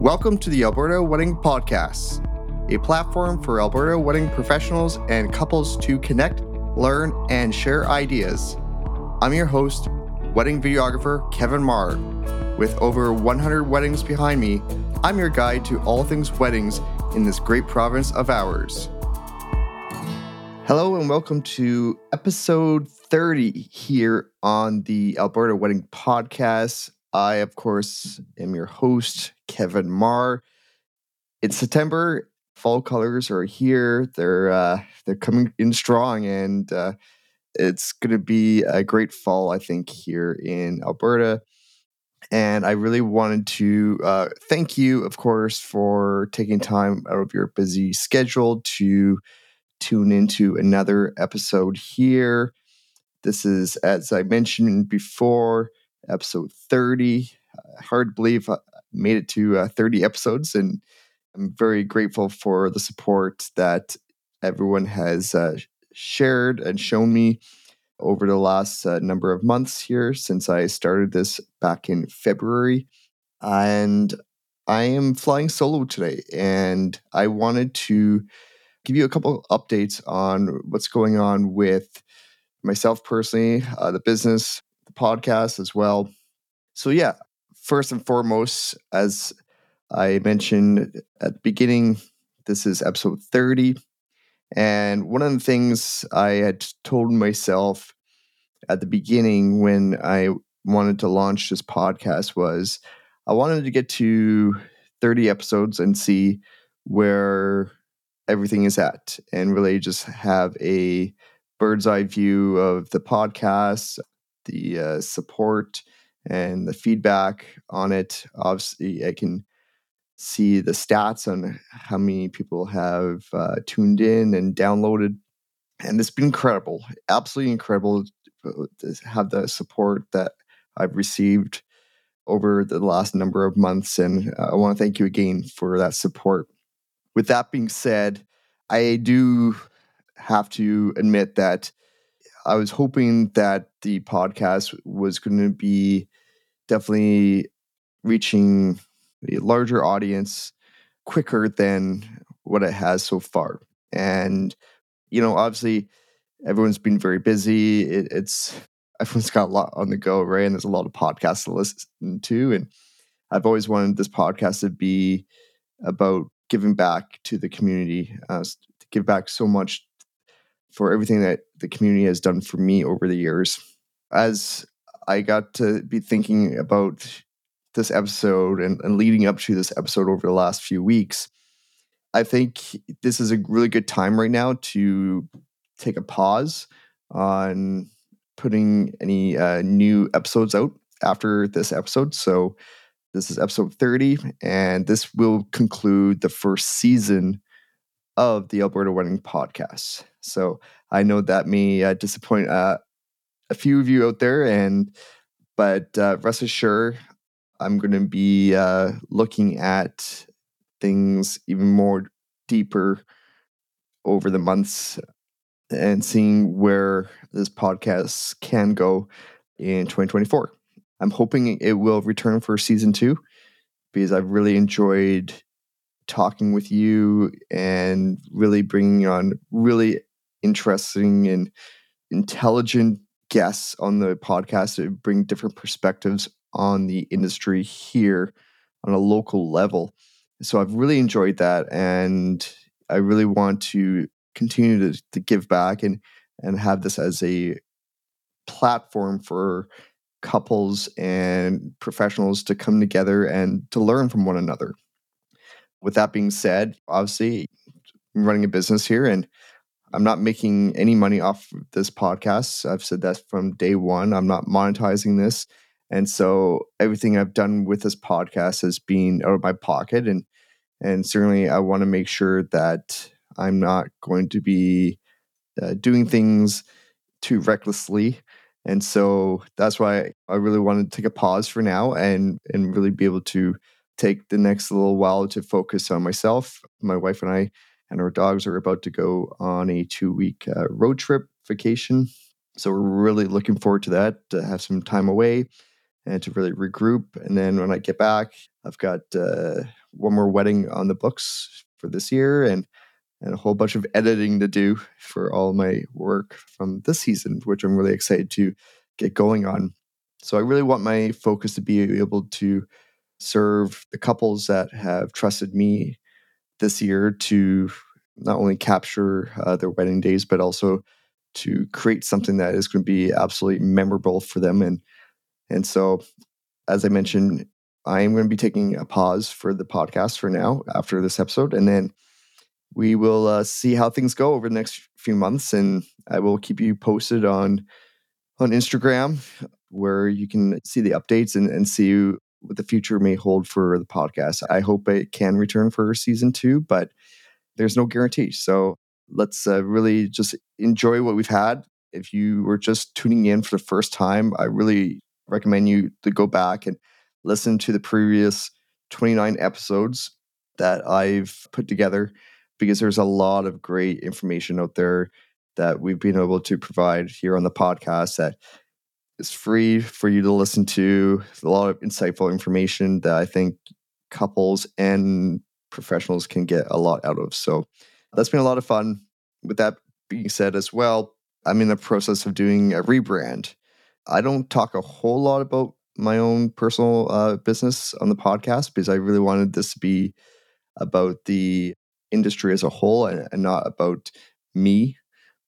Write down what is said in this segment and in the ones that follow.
Welcome to the Alberta Wedding Podcast, a platform for Alberta wedding professionals and couples to connect, learn, and share ideas. I'm your host, wedding videographer Kevin Marr. With over 100 weddings behind me, I'm your guide to all things weddings in this great province of ours. Hello, and welcome to episode 30 here on the Alberta Wedding Podcast. I, of course, am your host, Kevin Marr. It's September. Fall colors are here. They're uh, they're coming in strong, and uh, it's going to be a great fall, I think, here in Alberta. And I really wanted to uh, thank you, of course, for taking time out of your busy schedule to tune into another episode here. This is, as I mentioned before, episode 30. Uh, hard to believe I made it to uh, 30 episodes, and I'm very grateful for the support that everyone has uh, shared and shown me over the last uh, number of months here since I started this back in February. And I am flying solo today, and I wanted to give you a couple updates on what's going on with myself personally, uh, the business, the podcast as well. So, yeah, first and foremost, as I mentioned at the beginning, this is episode 30. And one of the things I had told myself at the beginning when I wanted to launch this podcast was I wanted to get to 30 episodes and see where everything is at and really just have a bird's eye view of the podcast, the uh, support, and the feedback on it. Obviously, I can see the stats on how many people have uh, tuned in and downloaded. And it's been incredible, absolutely incredible to have the support that I've received over the last number of months. And I want to thank you again for that support. With that being said, I do have to admit that I was hoping that the podcast was going to be definitely reaching a larger audience quicker than what it has so far. And, you know, obviously everyone's been very busy. It, it's everyone's got a lot on the go, right? And there's a lot of podcasts to listen to. And I've always wanted this podcast to be about giving back to the community, uh, to give back so much for everything that the community has done for me over the years. As I got to be thinking about this episode and, and leading up to this episode over the last few weeks, I think this is a really good time right now to take a pause on putting any uh, new episodes out after this episode. So, this is episode 30, and this will conclude the first season of the Alberta Wedding Podcast. So I know that may uh, disappoint uh, a few of you out there, and but uh, rest assured, I'm going to be uh, looking at things even more deeper over the months and seeing where this podcast can go in 2024. I'm hoping it will return for season two because I've really enjoyed talking with you and really bringing on really interesting and intelligent guests on the podcast to bring different perspectives on the industry here on a local level. So I've really enjoyed that and I really want to continue to, to give back and and have this as a platform for couples and professionals to come together and to learn from one another. With that being said, obviously, I'm running a business here and I'm not making any money off this podcast. I've said that from day one. I'm not monetizing this. And so everything I've done with this podcast has been out of my pocket. And and certainly I want to make sure that I'm not going to be uh, doing things too recklessly. And so that's why I really want to take a pause for now and and really be able to take the next little while to focus on myself. My wife and I and our dogs are about to go on a two week uh, road trip vacation. So we're really looking forward to that, to have some time away and to really regroup. And then when I get back, I've got uh, one more wedding on the books for this year and and a whole bunch of editing to do for all my work from this season, which I'm really excited to get going on. So I really want my focus to be able to serve the couples that have trusted me this year to not only capture uh, their wedding days, but also to create something that is going to be absolutely memorable for them. And and so, as I mentioned, I am going to be taking a pause for the podcast for now after this episode, and then we will uh, see how things go over the next few months, and I will keep you posted on on Instagram where you can see the updates and, and see what the future may hold for the podcast. I hope it can return for season two, but there's no guarantee. So let's uh, really just enjoy what we've had. If you were just tuning in for the first time, I really recommend you to go back and listen to the previous 29 episodes that I've put together because there's a lot of great information out there that we've been able to provide here on the podcast that is free for you to listen to. a lot of insightful information that I think couples and professionals can get a lot out of. So that's been a lot of fun. With that being said, as well, I'm in the process of doing a rebrand. I don't talk a whole lot about my own personal uh, business on the podcast because I really wanted this to be about the industry as a whole and, and not about me.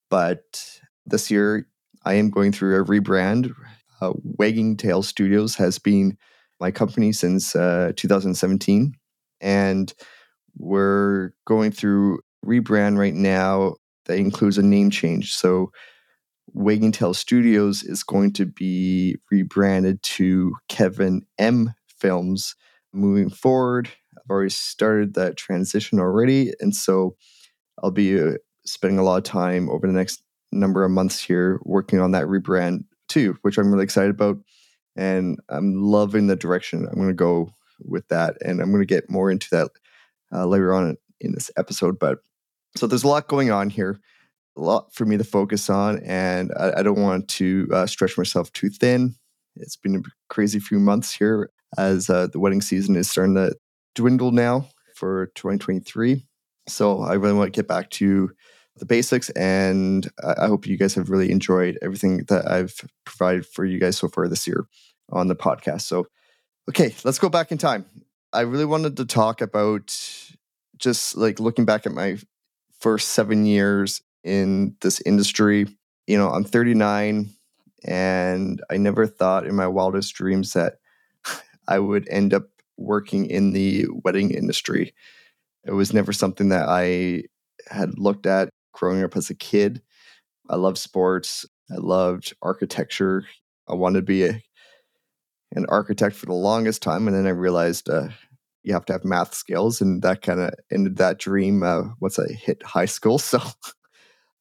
But this year, I am going through a rebrand. Uh, Wagging Tail Studios has been my company since uh, 2017. And we're going through rebrand right now that includes a name change. So Wagging Tail Studios is going to be rebranded to Kevin M Films moving forward. I've already started that transition already. And so I'll be uh, spending a lot of time over the next number of months here working on that rebrand too, which I'm really excited about. And I'm loving the direction I'm going to go with that. And I'm going to get more into that uh, later on in this episode. But so there's a lot going on here, a lot for me to focus on. And I, I don't want to uh, stretch myself too thin. It's been a crazy few months here as uh, the wedding season is starting to dwindle now for 2023. So I really want to get back to the basics. And I hope you guys have really enjoyed everything that I've provided for you guys so far this year on the podcast. So, okay, let's go back in time. I really wanted to talk about just like looking back at my first seven years in this industry. You know, I'm 39 and I never thought in my wildest dreams that I would end up working in the wedding industry. It was never something that I had looked at growing up as a kid. I loved sports. I loved architecture. I wanted to be a, an architect for the longest time. And then I realized uh, you have to have math skills. And that kind of ended that dream uh, once I hit high school. So,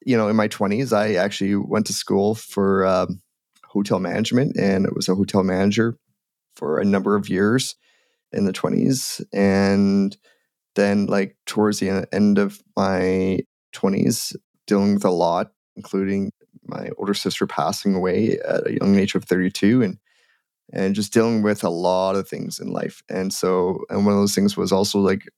you know, in my 20s, I actually went to school for um, hotel management and it was a hotel manager for a number of years in the 20s. And then, like, towards the end of my 20s, dealing with a lot, including my older sister passing away at a young age of 32 and and just dealing with a lot of things in life. And so, and one of those things was also like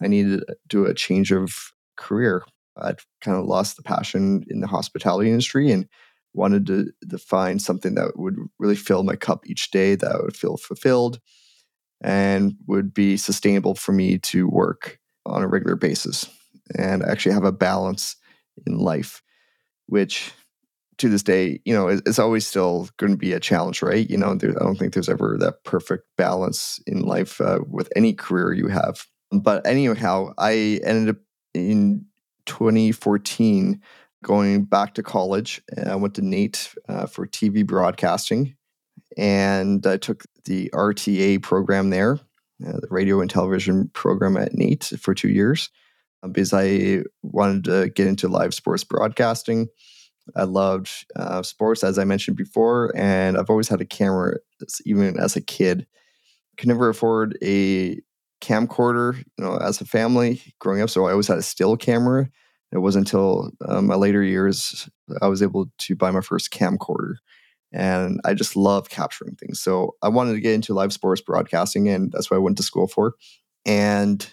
I needed to do a change of career. I'd kind of lost the passion in the hospitality industry and wanted to, to find something that would really fill my cup each day, that I would feel fulfilled and would be sustainable for me to work on a regular basis and actually have a balance in life, which to this day, you know, it's always still going to be a challenge, right? You know, there, I don't think there's ever that perfect balance in life uh, with any career you have. But anyhow, I ended up in 2014 going back to college. I went to NAIT uh, for TV broadcasting, and I took the RTA program there, uh, the radio and television program at NAIT for two years. Um, because I wanted to get into live sports broadcasting. I loved uh, sports, as I mentioned before, and I've always had a camera, even as a kid. Could never afford a camcorder, you know, as a family growing up, so I always had a still camera. It wasn't until uh, my later years I was able to buy my first camcorder, and I just love capturing things. So I wanted to get into live sports broadcasting, and that's what I went to school for. And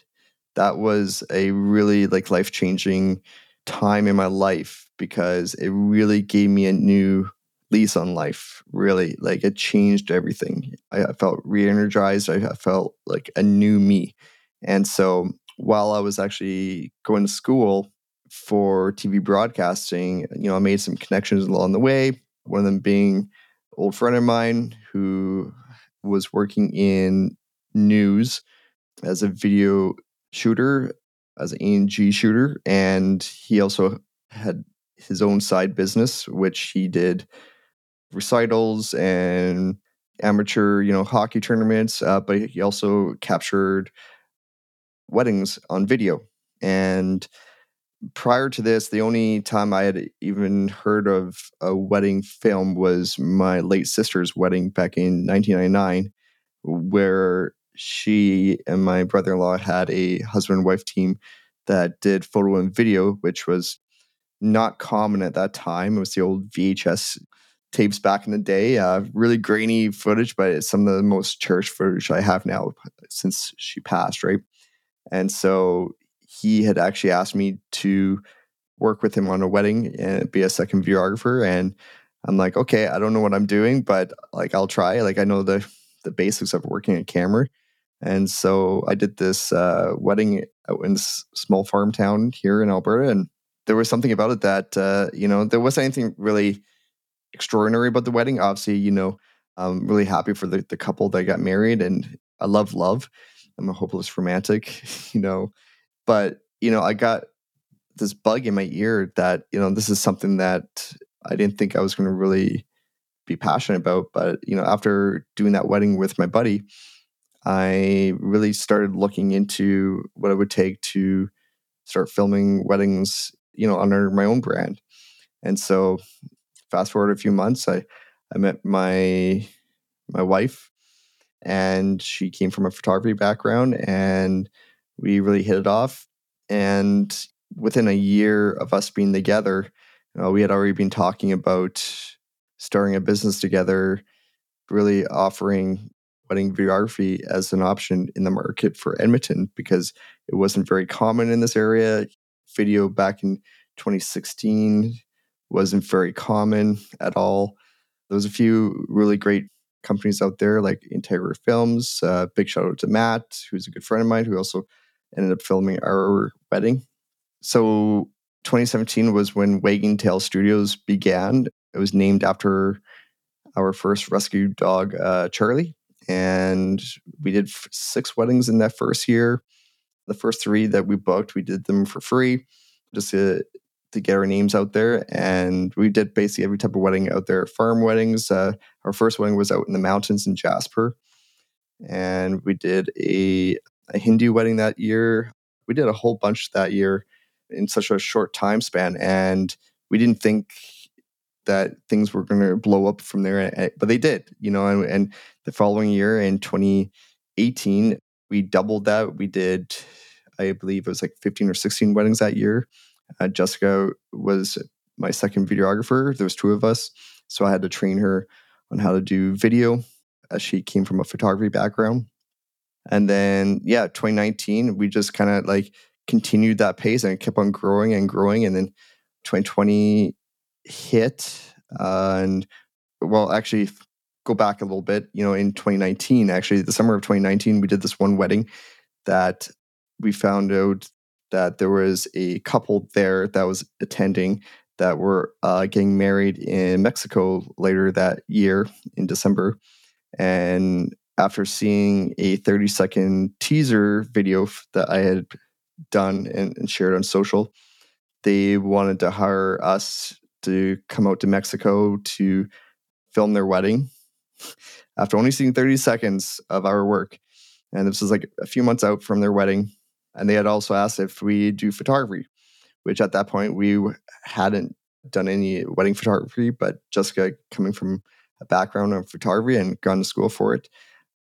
that was a really like life changing time in my life because it really gave me a new lease on life. Really, like it changed everything. I, felt re energized. I, I felt like a new me. And so while I was actually going to school for TV broadcasting, you know, I made some connections along the way. One of them being old friend of mine who was working in news as a video shooter, as an ENG shooter, and he also had his own side business, which he did recitals and amateur, you know, hockey tournaments. Uh, but he also captured weddings on video. And prior to this, the only time I had even heard of a wedding film was my late sister's wedding back in 1999, where she and my brother in law had a husband and wife team that did photo and video, which was not common at that time. It was the old VHS tapes back in the day. Uh, really grainy footage, but it's some of the most cherished footage I have now since she passed, right? And so he had actually asked me to work with him on a wedding and be a second videographer. And I'm like, okay, I don't know what I'm doing, but like I'll try. Like I know the the basics of working a camera. And so I did this uh, wedding out in this small farm town here in Alberta, and there was something about it that uh, you know there wasn't anything really extraordinary about the wedding. Obviously, you know, I'm really happy for the, the couple that got married, and I love love. I'm a hopeless romantic, you know, but you know, I got this bug in my ear that you know this is something that I didn't think I was going to really be passionate about. But you know, after doing that wedding with my buddy, I really started looking into what it would take to start filming weddings, you know, under my own brand. And so, fast forward a few months, I I met my my wife, and she came from a photography background, and we really hit it off. And within a year of us being together, uh, we had already been talking about starting a business together, really offering wedding videography as an option in the market for Edmonton because it wasn't very common in this area. Video back in 2016 wasn't very common at all. There was a few really great companies out there like Integra Films. Uh, big shout out to Matt, who's a good friend of mine, who also ended up filming our wedding. So 2017 was when Wagging Tail Studios began. It was named after our first rescue dog, uh, Charlie. And we did six weddings in that first year. The first three that we booked, we did them for free just to, to get our names out there. And we did basically every type of wedding out there farm weddings. Uh, our first wedding was out in the mountains in Jasper. And we did a a Hindu wedding that year. We did a whole bunch that year in such a short time span. And we didn't think that things were going to blow up from there, eh, but they did, you know. And, and the following year in 2018, we doubled that. We did, I believe it was like 15 or 16 weddings that year. Uh, Jessica was my second videographer. There was two of us. So I had to train her on how to do video as she came from a photography background. And then, yeah, 2019, we just kind of like continued that pace and kept on growing and growing. And then 2020 hit. Uh, and well, actually, go back a little bit, you know, in 2019, actually, the summer of 2019, we did this one wedding that we found out that there was a couple there that was attending that were uh, getting married in Mexico later that year in December. And after seeing a 30 second teaser video that I had done and, and, shared on social, they wanted to hire us to come out to Mexico to film their wedding after only seeing 30 seconds of our work. And this was like a few months out from their wedding. And they had also asked if we do photography, which at that point we hadn't done any wedding photography, but Jessica coming from a background of photography and gone to school for it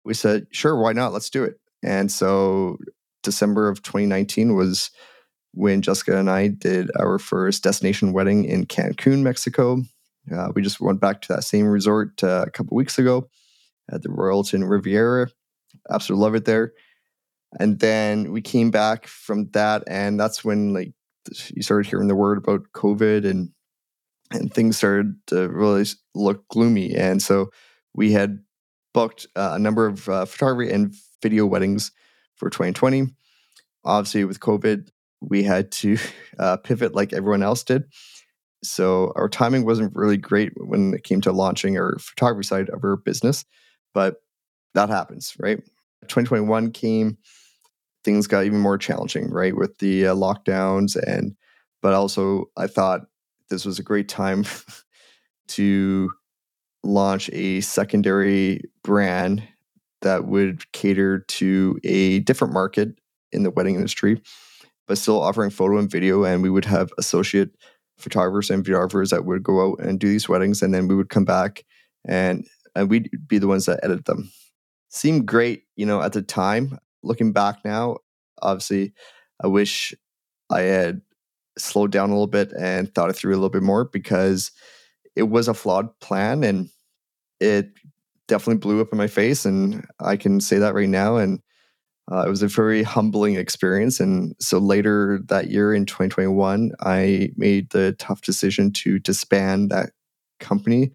we said, sure, why not? Let's do it. And so December of 2019 was when Jessica and I did our first destination wedding in Cancun, Mexico. Uh, we just went back to that same resort uh, a couple weeks ago at the Royalton Riviera. Absolutely love it there. And then we came back from that, and that's when like you started hearing the word about COVID and and things started to really look gloomy. And so we had booked uh, a number of uh, photography and video weddings for 2020. Obviously, with COVID, we had to uh, pivot like everyone else did. So our timing wasn't really great when it came to launching our photography side of our business, but that happens, right? 2021 came, things got even more challenging, right, with the uh, lockdowns and but also I thought this was a great time to launch a secondary brand that would cater to a different market in the wedding industry, but still offering photo and video. And we would have associate photographers and videographers that would go out and do these weddings, and then we would come back and and we'd be the ones that edit them. Seemed great, you know, at the time. Looking back now, obviously, I wish I had slowed down a little bit and thought it through a little bit more because it was a flawed plan and it definitely blew up in my face. And I can say that right now. And uh, it was a very humbling experience. And so later that year in 2021, I made the tough decision to disband that company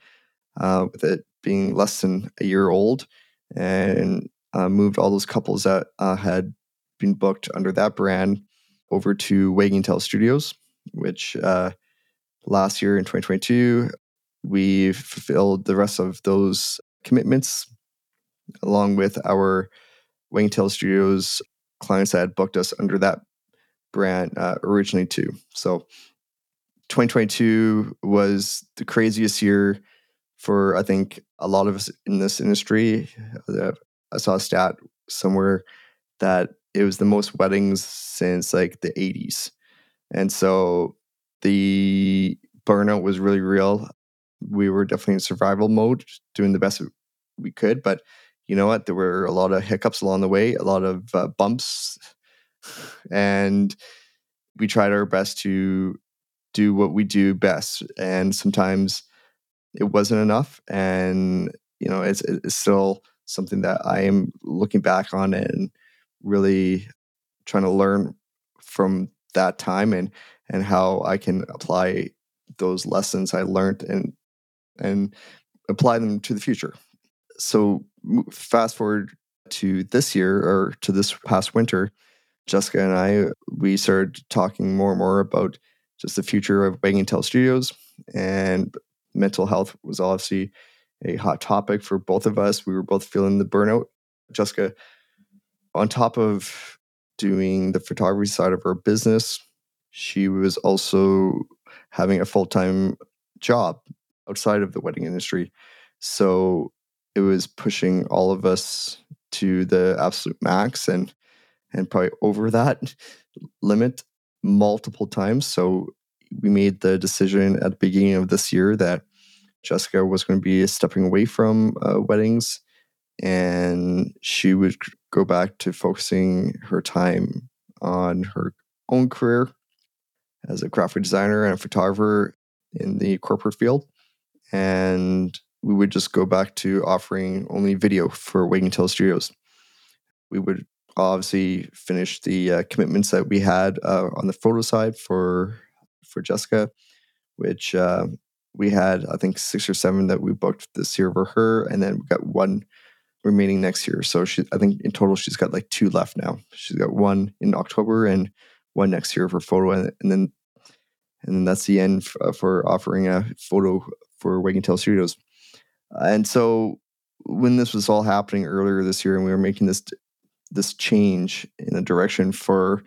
uh, with it being less than a year old and uh, moved all those couples that uh, had been booked under that brand over to Wagging Tail Studios, which uh, last year in 2022, we fulfilled the rest of those commitments along with our Wagging Tail Studios clients that had booked us under that brand uh, originally too. So 2022 was the craziest year for I think a lot of us in this industry. Uh, I saw a stat somewhere that it was the most weddings since like the 80s. And so the burnout was really real. We were definitely in survival mode, doing the best we could. But you know what? There were a lot of hiccups along the way, a lot of uh, bumps. And we tried our best to do what we do best. And sometimes it wasn't enough. And, you know, it's, it's still something that I am looking back on and really trying to learn from that time and and how I can apply those lessons I learned and and apply them to the future. So fast forward to this year or to this past winter, Jessica and I we started talking more and more about just the future of Wagging Tail Studios and mental health was obviously a hot topic for both of us. We were both feeling the burnout. Jessica on top of doing the photography side of her business, she was also having a full time job outside of the wedding industry. So it was pushing all of us to the absolute max and and probably over that limit multiple times. So we made the decision at the beginning of this year that Jessica was going to be stepping away from uh, weddings and she would go back to focusing her time on her own career as a graphic designer and photographer in the corporate field. And we would just go back to offering only video for Wagging Tail Studios. We would obviously finish the uh, commitments that we had uh, on the photo side for for Jessica, which uh, we had I think six or seven that we booked this year for her, and then we got one remaining next year. So she, I think in total, she's got like two left now. She's got one in October and one next year for photo, and, and then and then that's the end f- uh, for offering a photo for Wagging Tail Studios. And so when this was all happening earlier this year, and we were making this this change in a direction for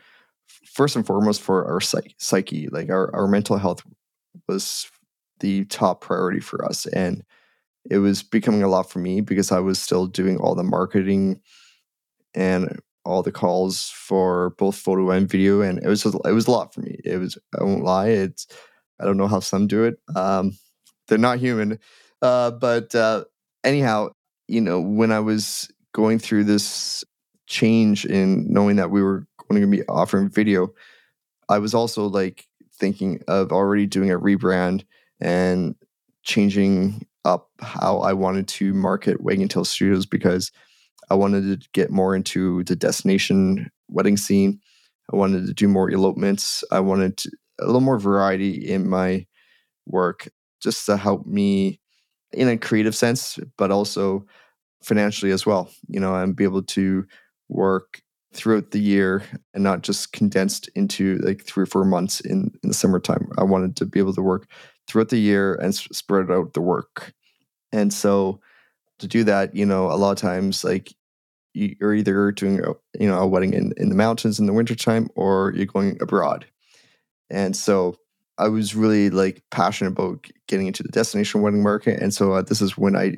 first and foremost for our psyche, psyche like our, our mental health was the top priority for us and it was becoming a lot for me because I was still doing all the marketing and all the calls for both photo and video, and it was just, it was a lot for me. It was I won't lie. It's I don't know how some do it. Um, they're not human, uh, but uh, anyhow, you know, when I was going through this change in knowing that we were going to be offering video, I was also like thinking of already doing a rebrand and changing up how I wanted to market Wagging Tail Studios because I wanted to get more into the destination wedding scene. I wanted to do more elopements. I wanted to, a little more variety in my work just to help me in a creative sense, but also financially as well. You know, and be able to work throughout the year and not just condensed into like three or four months in, in the summertime. I wanted to be able to work throughout the year and s- spread out the work. And so to do that, you know, a lot of times like you- you're either doing a, you know a wedding in, in the mountains in the wintertime or you're going abroad. And so I was really like passionate about getting into the destination wedding market. And so uh, this is when I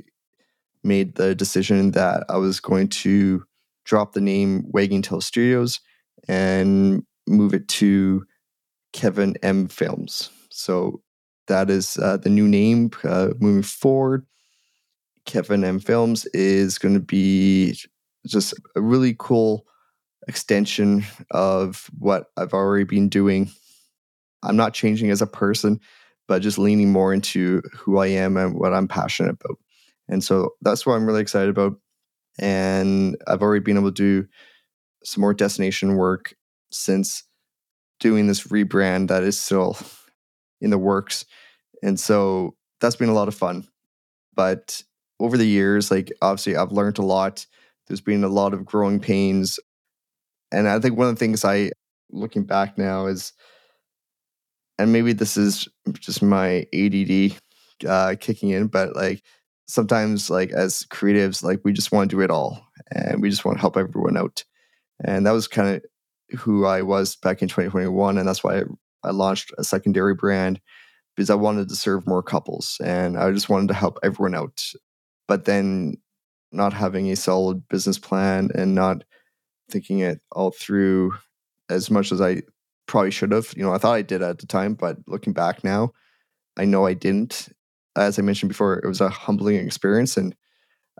made the decision that I was going to drop the name Wagging Tail Studios and move it to Kevin M Films. So that is uh, the new name uh, moving forward. Kevin M Films is going to be just a really cool extension of what I've already been doing. I'm not changing as a person, but just leaning more into who I am and what I'm passionate about. And so that's what I'm really excited about. And I've already been able to do some more destination work since doing this rebrand that is still in the works. And so that's been a lot of fun. But over the years, like obviously I've learned a lot. There's been a lot of growing pains. And I think one of the things I looking back now is and maybe this is just my ADD uh, kicking in, but like sometimes, like as creatives, like we just want to do it all and we just want to help everyone out. And that was kind of who I was back in 2021. And that's why I, I launched a secondary brand because I wanted to serve more couples and I just wanted to help everyone out. But then not having a solid business plan and not thinking it all through as much as I probably should have. You know, I thought I did at the time, but looking back now, I know I didn't. As I mentioned before, it was a humbling experience, and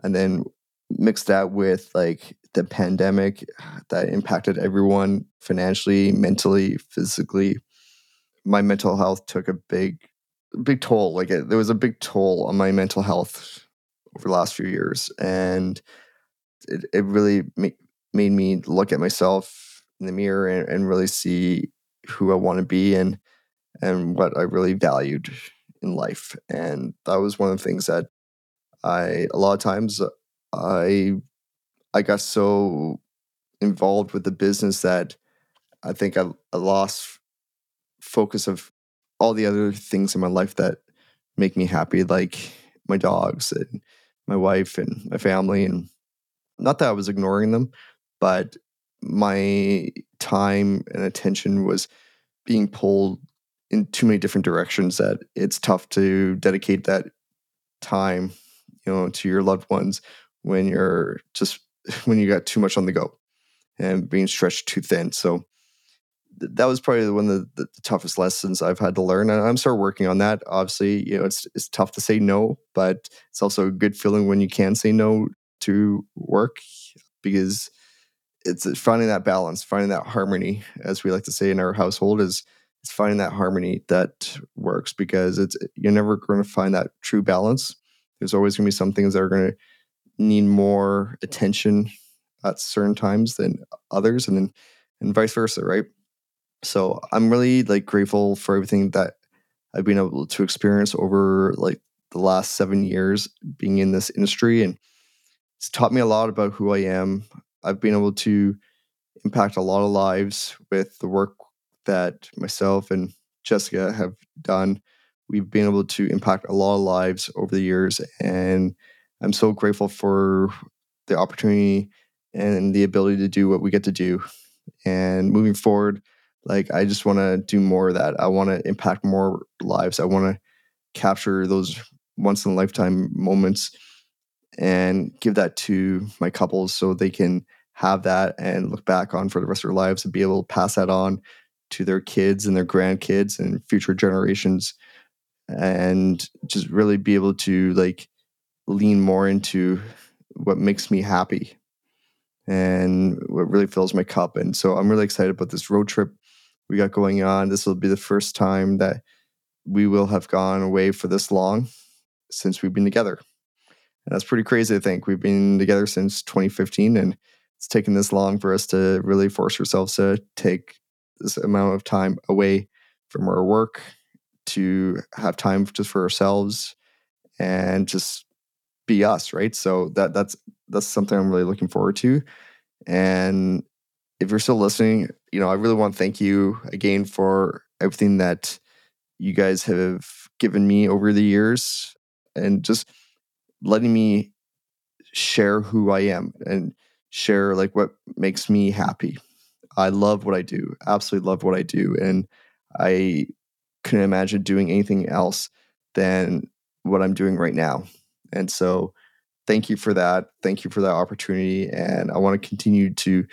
and then mixed that with like the pandemic that impacted everyone financially, mentally, physically. My mental health took a big, big toll. Like it, there was a big toll on my mental health over the last few years, and it it really ma- made me look at myself in the mirror and, and really see who I want to be and and what I really valued in life. And that was one of the things that I a lot of times I I got so involved with the business that I think I, I lost focus of all the other things in my life that make me happy, like my dogs and my wife and my family. And not that I was ignoring them, but my time and attention was being pulled in too many different directions that it's tough to dedicate that time, you know, to your loved ones when you're just when you got too much on the go and being stretched too thin. So th- that was probably one of the, the toughest lessons I've had to learn, and I'm still working on that. Obviously, you know, it's it's tough to say no, but it's also a good feeling when you can say no to work because it's finding that balance, finding that harmony, as we like to say in our household, is it's finding that harmony that works because it's you're never going to find that true balance. There's always going to be some things that are going to need more attention at certain times than others, and then and vice versa, right? So I'm really like grateful for everything that I've been able to experience over like the last seven years being in this industry, and it's taught me a lot about who I am. I've been able to impact a lot of lives with the work that myself and Jessica have done. We've been able to impact a lot of lives over the years, and I'm so grateful for the opportunity and the ability to do what we get to do. And moving forward, like I just want to do more of that. I want to impact more lives. I want to capture those once in a lifetime moments and give that to my couples so they can have that and look back on for the rest of their lives and be able to pass that on to their kids and their grandkids and future generations and just really be able to like lean more into what makes me happy and what really fills my cup. And so i'm really excited about this road trip we got going on. This will be the first time that we will have gone away for this long since we've been together. And that's pretty crazy to think. We've been together since 2015 and it's taken this long for us to really force ourselves to take this amount of time away from our work to have time just for ourselves and just be us, right? So that that's that's something I'm really looking forward to. And if you're still listening, you know, I really want to thank you again for everything that you guys have given me over the years and just letting me share who I am and share like what makes me happy. I love what I do. Absolutely love what I do and I couldn't imagine doing anything else than what I'm doing right now. And so thank you for that. Thank you for that opportunity and I want to continue to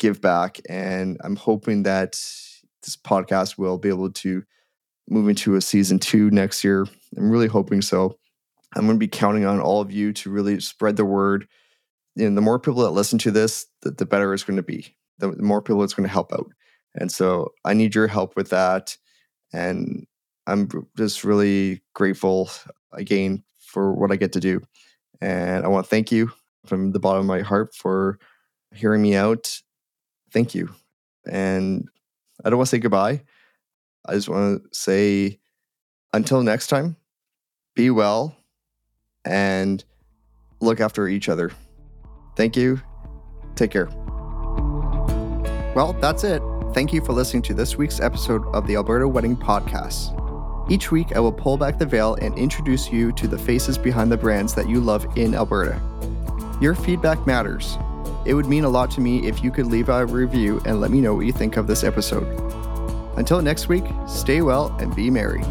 give back and I'm hoping that this podcast will be able to move into a season 2 next year. I'm really hoping so. I'm going to be counting on all of you to really spread the word. You know, the more people that listen to this, the, the better it's going to be. The, the more people it's going to help out. And so I need your help with that. And I'm just really grateful again for what I get to do. And I want to thank you from the bottom of my heart for hearing me out. Thank you. And I don't want to say goodbye. I just want to say until next time, be well and look after each other. Thank you. Take care. Well, that's it. Thank you for listening to this week's episode of the Alberta Wedding Podcast. Each week, I will pull back the veil and introduce you to the faces behind the brands that you love in Alberta. Your feedback matters. It would mean a lot to me if you could leave a review and let me know what you think of this episode. Until next week, stay well and be merry.